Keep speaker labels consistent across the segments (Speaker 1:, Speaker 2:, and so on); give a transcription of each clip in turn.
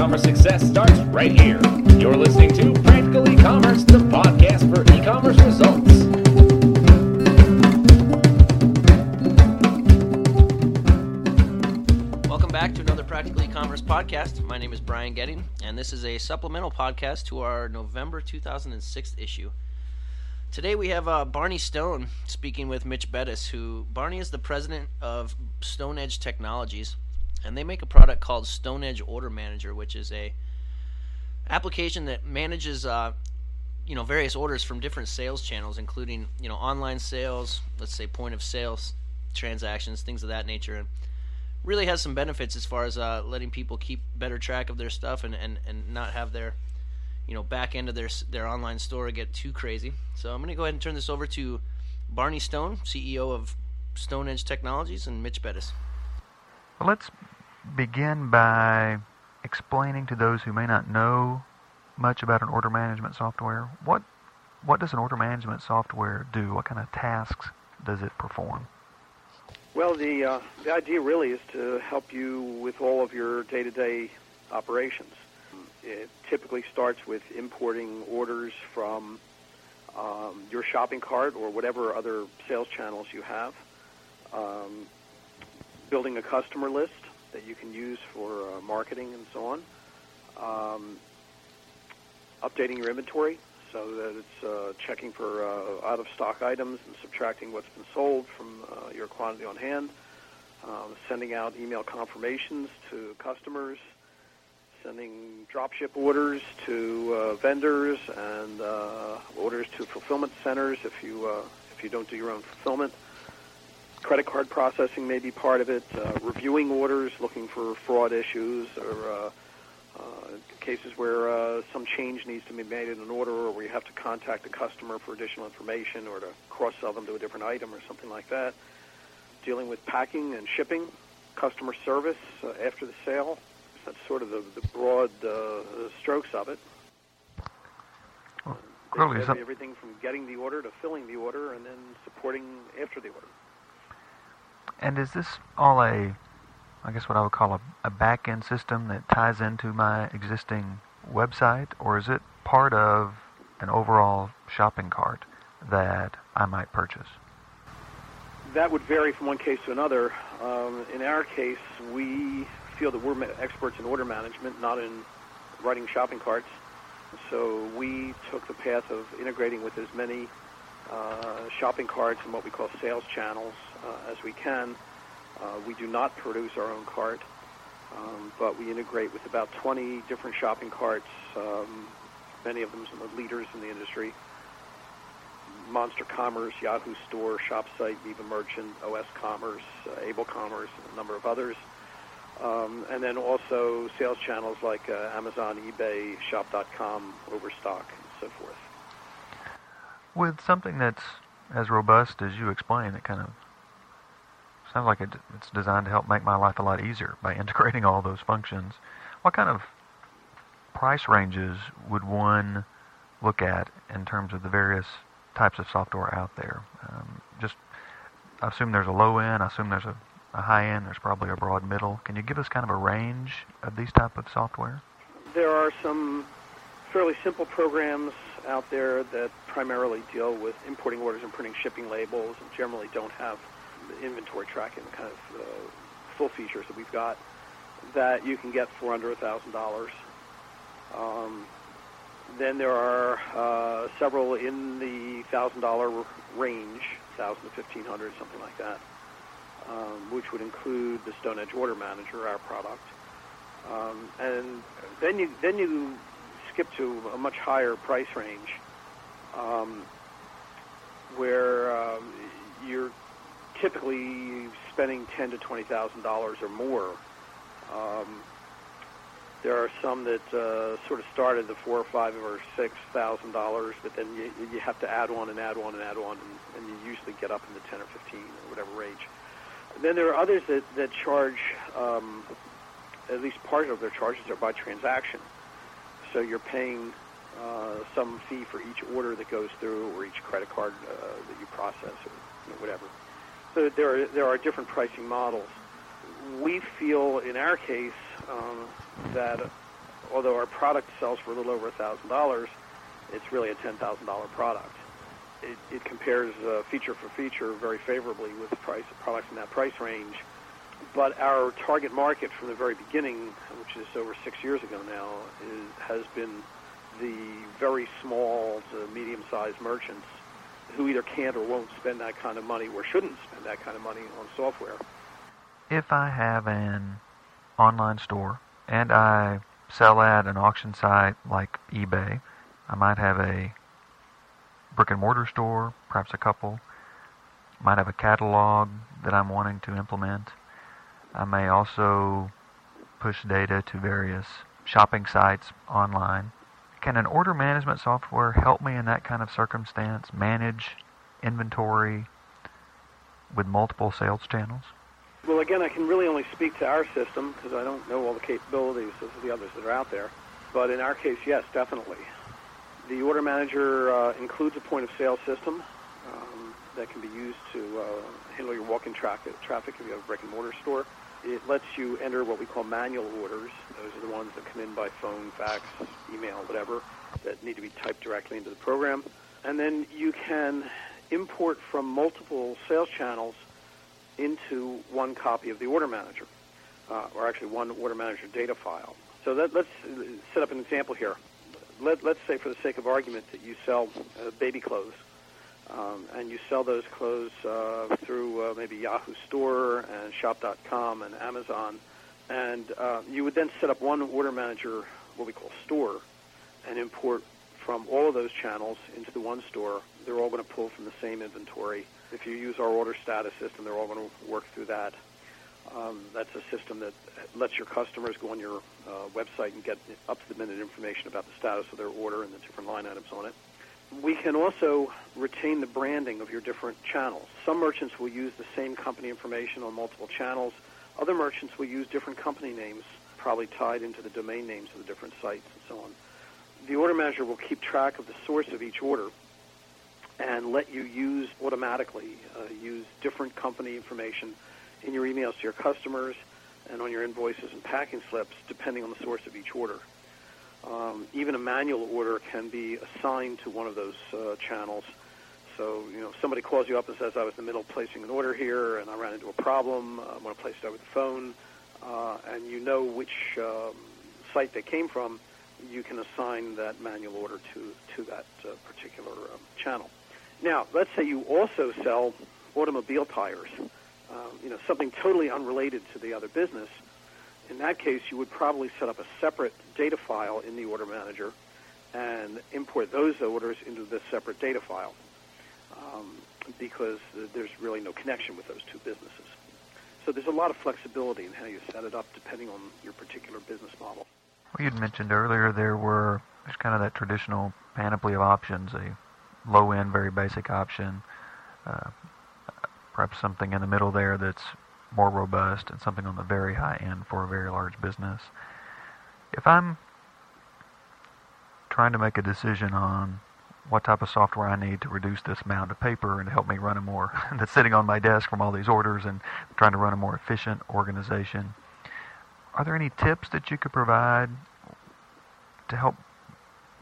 Speaker 1: to e-commerce success starts right here. You're listening to Practical E-commerce, the podcast for e-commerce results.
Speaker 2: Welcome back to another Practical E-commerce podcast. My name is Brian Getting, and this is a supplemental podcast to our November 2006 issue. Today we have uh, Barney Stone speaking with Mitch Bettis, who Barney is the president of Stone Edge Technologies, and they make a product called Stone Edge Order Manager, which is a application that manages uh, you know various orders from different sales channels, including you know online sales, let's say point of sales transactions, things of that nature, and really has some benefits as far as uh, letting people keep better track of their stuff and, and, and not have their you know back end of their their online store get too crazy. So I'm going to go ahead and turn this over to Barney Stone, CEO of Stone Edge Technologies, and Mitch Bettis.
Speaker 3: Let's begin by explaining to those who may not know much about an order management software what what does an order management software do? What kind of tasks does it perform?
Speaker 4: Well, the uh, the idea really is to help you with all of your day-to-day operations. It typically starts with importing orders from um, your shopping cart or whatever other sales channels you have, um, building a customer list that you can use for uh, marketing and so on, um, updating your inventory so that it's uh, checking for uh, out of stock items and subtracting what's been sold from uh, your quantity on hand, um, sending out email confirmations to customers, sending dropship orders to uh, vendors and uh, orders to fulfillment centers if you uh, if you don't do your own fulfillment. Credit card processing may be part of it. Uh, reviewing orders, looking for fraud issues or uh, uh, cases where uh, some change needs to be made in an order or where you have to contact the customer for additional information or to cross-sell them to a different item or something like that. Dealing with packing and shipping, customer service uh, after the sale. That's sort of the, the broad uh, strokes of it.
Speaker 3: Well, clearly,
Speaker 4: Basically,
Speaker 3: some,
Speaker 4: everything from getting the order to filling the order and then supporting after the order.
Speaker 3: And is this all a, I guess what I would call a, a back-end system that ties into my existing website, or is it part of an overall shopping cart that I might purchase?
Speaker 4: That would vary from one case to another. Um, in our case, we feel that we're experts in order management, not in writing shopping carts. So we took the path of integrating with as many shopping carts and what we call sales channels uh, as we can. Uh, we do not produce our own cart, um, but we integrate with about 20 different shopping carts. Um, many of them some leaders in the industry. Monster Commerce, Yahoo Store, ShopSite, Miva Merchant, OS Commerce, uh, Able Commerce, and a number of others. Um, and then also sales channels like uh, Amazon, eBay, Shop.com, Overstock, and so forth.
Speaker 3: With something that's as robust as you explain, it kind of sounds like it, it's designed to help make my life a lot easier by integrating all those functions. What kind of price ranges would one look at in terms of the various types of software out there? Um, just, I assume there's a low end. I assume there's a, a high end. There's probably a broad middle. Can you give us kind of a range of these type of software?
Speaker 4: There are some fairly simple programs out there that primarily deal with importing orders and printing shipping labels and generally don't have inventory tracking, kind of uh, full features that we've got that you can get for under $1,000. Um, then there are uh, several in the thousand dollar range, thousand to fifteen hundred, something like that, um, which would include the Stone Edge Order Manager, our product. Um, and then you then you skip to a much higher price range, um, where um, you're typically spending ten to twenty thousand dollars or more. Um, there are some that uh, sort of start at the four or five or six thousand dollars, but then you, you have to add one and add one and add one, and, and you usually get up in the ten or fifteen or whatever range. And then there are others that that charge um, at least part of their charges are by transaction. So you're paying uh, some fee for each order that goes through or each credit card uh, that you process or you know, whatever. So there are, there are different pricing models. We feel in our case um, that although our product sells for a little over $1,000, it's really a $10,000 product. It, it compares uh, feature for feature very favorably with the price of products in that price range but our target market from the very beginning, which is over six years ago now, is, has been the very small to medium-sized merchants who either can't or won't spend that kind of money or shouldn't spend that kind of money on software.
Speaker 3: If I have an online store and I sell at an auction site like eBay, I might have a brick and mortar store, perhaps a couple, might have a catalog that I'm wanting to implement I may also push data to various shopping sites online. Can an order management software help me in that kind of circumstance manage inventory with multiple sales channels?
Speaker 4: Well, again, I can really only speak to our system because I don't know all the capabilities of the others that are out there. But in our case, yes, definitely. The order manager uh, includes a point of sale system um, that can be used to uh, handle your walk-in traffic, traffic if you have a brick and mortar store. It lets you enter what we call manual orders. Those are the ones that come in by phone, fax, email, whatever, that need to be typed directly into the program. And then you can import from multiple sales channels into one copy of the order manager, uh, or actually one order manager data file. So that, let's set up an example here. Let, let's say, for the sake of argument, that you sell uh, baby clothes um, and you sell those clothes uh, through uh, maybe Yahoo Store and Shop.com and Amazon, and uh, you would then set up one order manager, what we call store, and import from all of those channels into the one store. They're all going to pull from the same inventory. If you use our order status system, they're all going to work through that. Um, that's a system that lets your customers go on your uh, website and get up to the minute information about the status of their order and the different line items on it we can also retain the branding of your different channels. Some merchants will use the same company information on multiple channels. Other merchants will use different company names, probably tied into the domain names of the different sites and so on. The order manager will keep track of the source of each order and let you use automatically uh, use different company information in your emails to your customers and on your invoices and packing slips depending on the source of each order. Um, even a manual order can be assigned to one of those uh, channels. So, you know, if somebody calls you up and says, I was in the middle of placing an order here and I ran into a problem, I want to place it over the phone, uh, and you know which um, site they came from, you can assign that manual order to, to that uh, particular um, channel. Now, let's say you also sell automobile tires, um, you know, something totally unrelated to the other business in that case, you would probably set up a separate data file in the order manager and import those orders into this separate data file um, because there's really no connection with those two businesses. So there's a lot of flexibility in how you set it up depending on your particular business model.
Speaker 3: Well, you'd mentioned earlier there were there's kind of that traditional panoply of options, a low-end, very basic option, uh, perhaps something in the middle there that's more robust and something on the very high end for a very large business. If I'm trying to make a decision on what type of software I need to reduce this amount of paper and help me run a more that's sitting on my desk from all these orders and trying to run a more efficient organization. Are there any tips that you could provide to help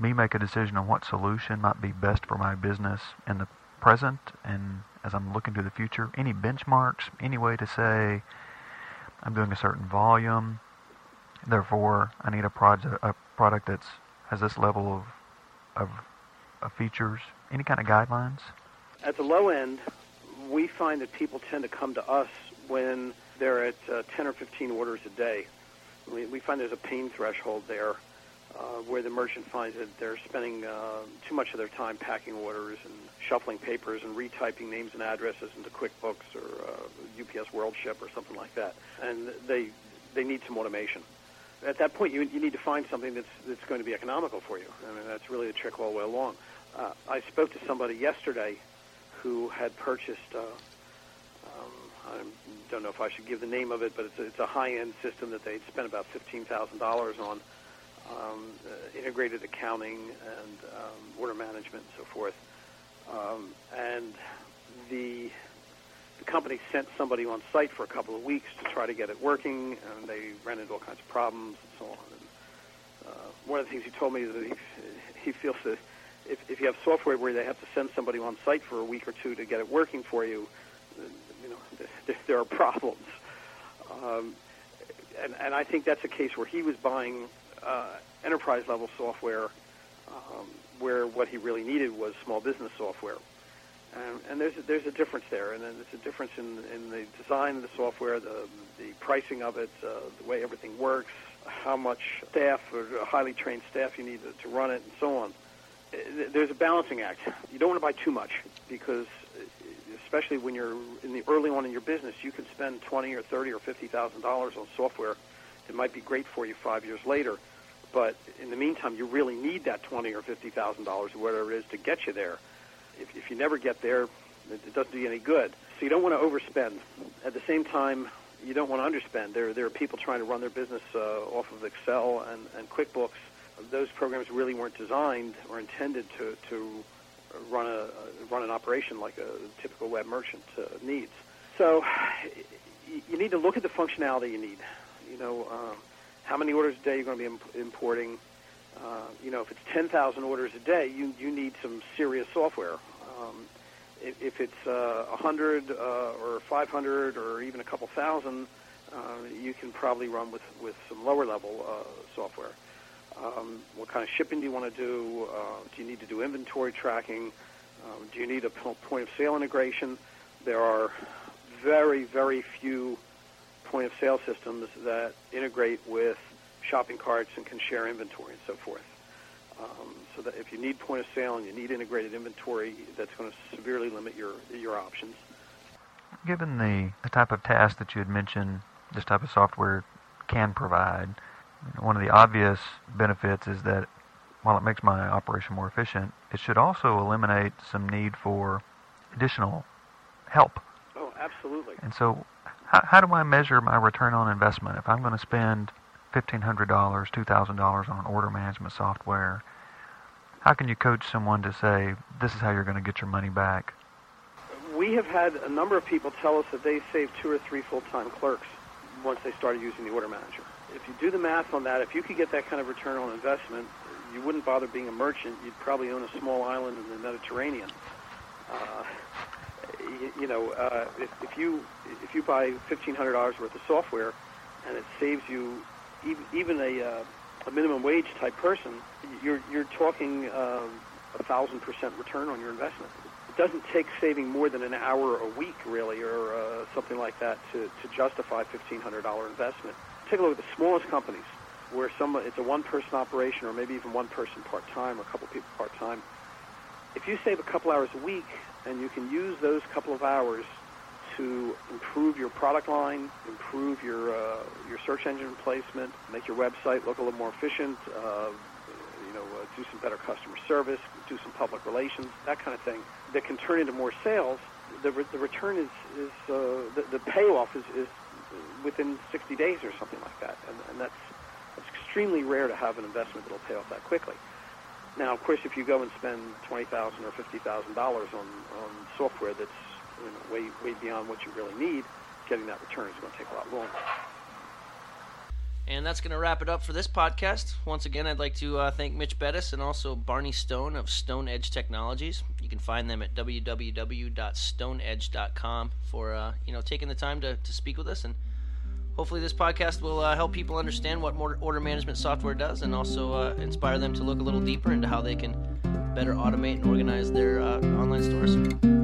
Speaker 3: me make a decision on what solution might be best for my business in the present and as I'm looking to the future? Any benchmarks? Any way to say I'm doing a certain volume, therefore I need a project a product that's has this level of of, of features? Any kind of guidelines?
Speaker 4: At the low end, we find that people tend to come to us when they're at uh, 10 or 15 orders a day. We, we find there's a pain threshold there uh, where the merchant finds that they're spending uh, too much of their time packing orders and shuffling papers and retyping names and addresses into QuickBooks or uh, UPS WorldShip or something like that, and they they need some automation. At that point, you, you need to find something that's that's going to be economical for you. I mean, that's really the trick all the way along. Uh, I spoke to somebody yesterday who had purchased. Uh, um, I don't know if I should give the name of it, but it's a, it's a high-end system that they'd spent about fifteen thousand dollars on um, uh, integrated accounting and um, order management and so forth. Um, and the the company sent somebody on site for a couple of weeks to try to get it working, and they ran into all kinds of problems and so on. And, uh, one of the things he told me is that he, he feels that if, if you have software where they have to send somebody on site for a week or two to get it working for you, you know, there, there are problems. Um, and, and I think that's a case where he was buying uh, enterprise level software um, where what he really needed was small business software. And, and there's a, there's a difference there, and there's a difference in, in the design of the software, the the pricing of it, uh, the way everything works, how much staff or highly trained staff you need to, to run it, and so on. Uh, there's a balancing act. You don't want to buy too much because, uh, especially when you're in the early on in your business, you can spend twenty or thirty or fifty thousand dollars on software that might be great for you five years later but in the meantime, you really need that twenty or fifty thousand dollars, or whatever it is, to get you there. If, if you never get there, it doesn't do you any good. So you don't want to overspend. At the same time, you don't want to underspend. There, there are people trying to run their business uh, off of Excel and, and QuickBooks. Those programs really weren't designed or intended to, to run a run an operation like a typical web merchant uh, needs. So you need to look at the functionality you need. You know, um, how many orders a day you're going to be importing. Uh, you know, if it's 10,000 orders a day, you you need some serious software. Um, if, if it's uh, 100 uh, or 500 or even a couple thousand, uh, you can probably run with with some lower level uh, software. Um, what kind of shipping do you want to do? Uh, do you need to do inventory tracking? Um, do you need a point of sale integration? There are very, very few point of sale systems that integrate with shopping carts and can share inventory and so forth. Um, so that if you need point of sale and you need integrated inventory, that's going to severely limit your your options.
Speaker 3: Given the, the type of task that you had mentioned, this type of software can provide, one of the obvious benefits is that while it makes my operation more efficient, it should also eliminate some need for additional help.
Speaker 4: Oh, absolutely.
Speaker 3: And so, how, do I measure my return on investment? If I'm going to spend $1,500, $2,000 on order management software, how can you coach someone to say, this is how you're going to get your money back?
Speaker 4: We have had a number of people tell us that they saved two or three full-time clerks once they started using the order manager. If you do the math on that, if you could get that kind of return on investment, you wouldn't bother being a merchant. You'd probably own a small island in the Mediterranean. Uh, you, you know, uh, if, if you if you buy fifteen hundred dollars worth of software, and it saves you even even a uh, a minimum wage type person, you're you're talking um, a thousand percent return on your investment. It doesn't take saving more than an hour a week, really, or uh, something like that, to to justify fifteen hundred dollar investment. Take a look at the smallest companies, where some it's a one person operation, or maybe even one person part time, or a couple people part time. If you save a couple hours a week, and you can use those couple of hours to improve your product line, improve your uh, your search engine placement, make your website look a little more efficient, uh, you know, uh, do some better customer service, do some public relations, that kind of thing, that can turn into more sales. The, re- the return is, is uh, the, the payoff is, is within 60 days or something like that, and, and that's, that's extremely rare to have an investment that will pay off that quickly. Now, of course, if you go and spend twenty thousand or fifty thousand dollars on on software that's you know, way way beyond what you really need, getting that return is going to take a lot longer.
Speaker 2: And that's going to wrap it up for this podcast. Once again, I'd like to uh, thank Mitch Bettis and also Barney Stone of Stone Edge Technologies. You can find them at www.stoneedge.com for uh, you know taking the time to, to speak with us and hopefully this podcast will uh, help people understand what order management software does and also uh, inspire them to look a little deeper into how they can better automate and organize their uh, online stores.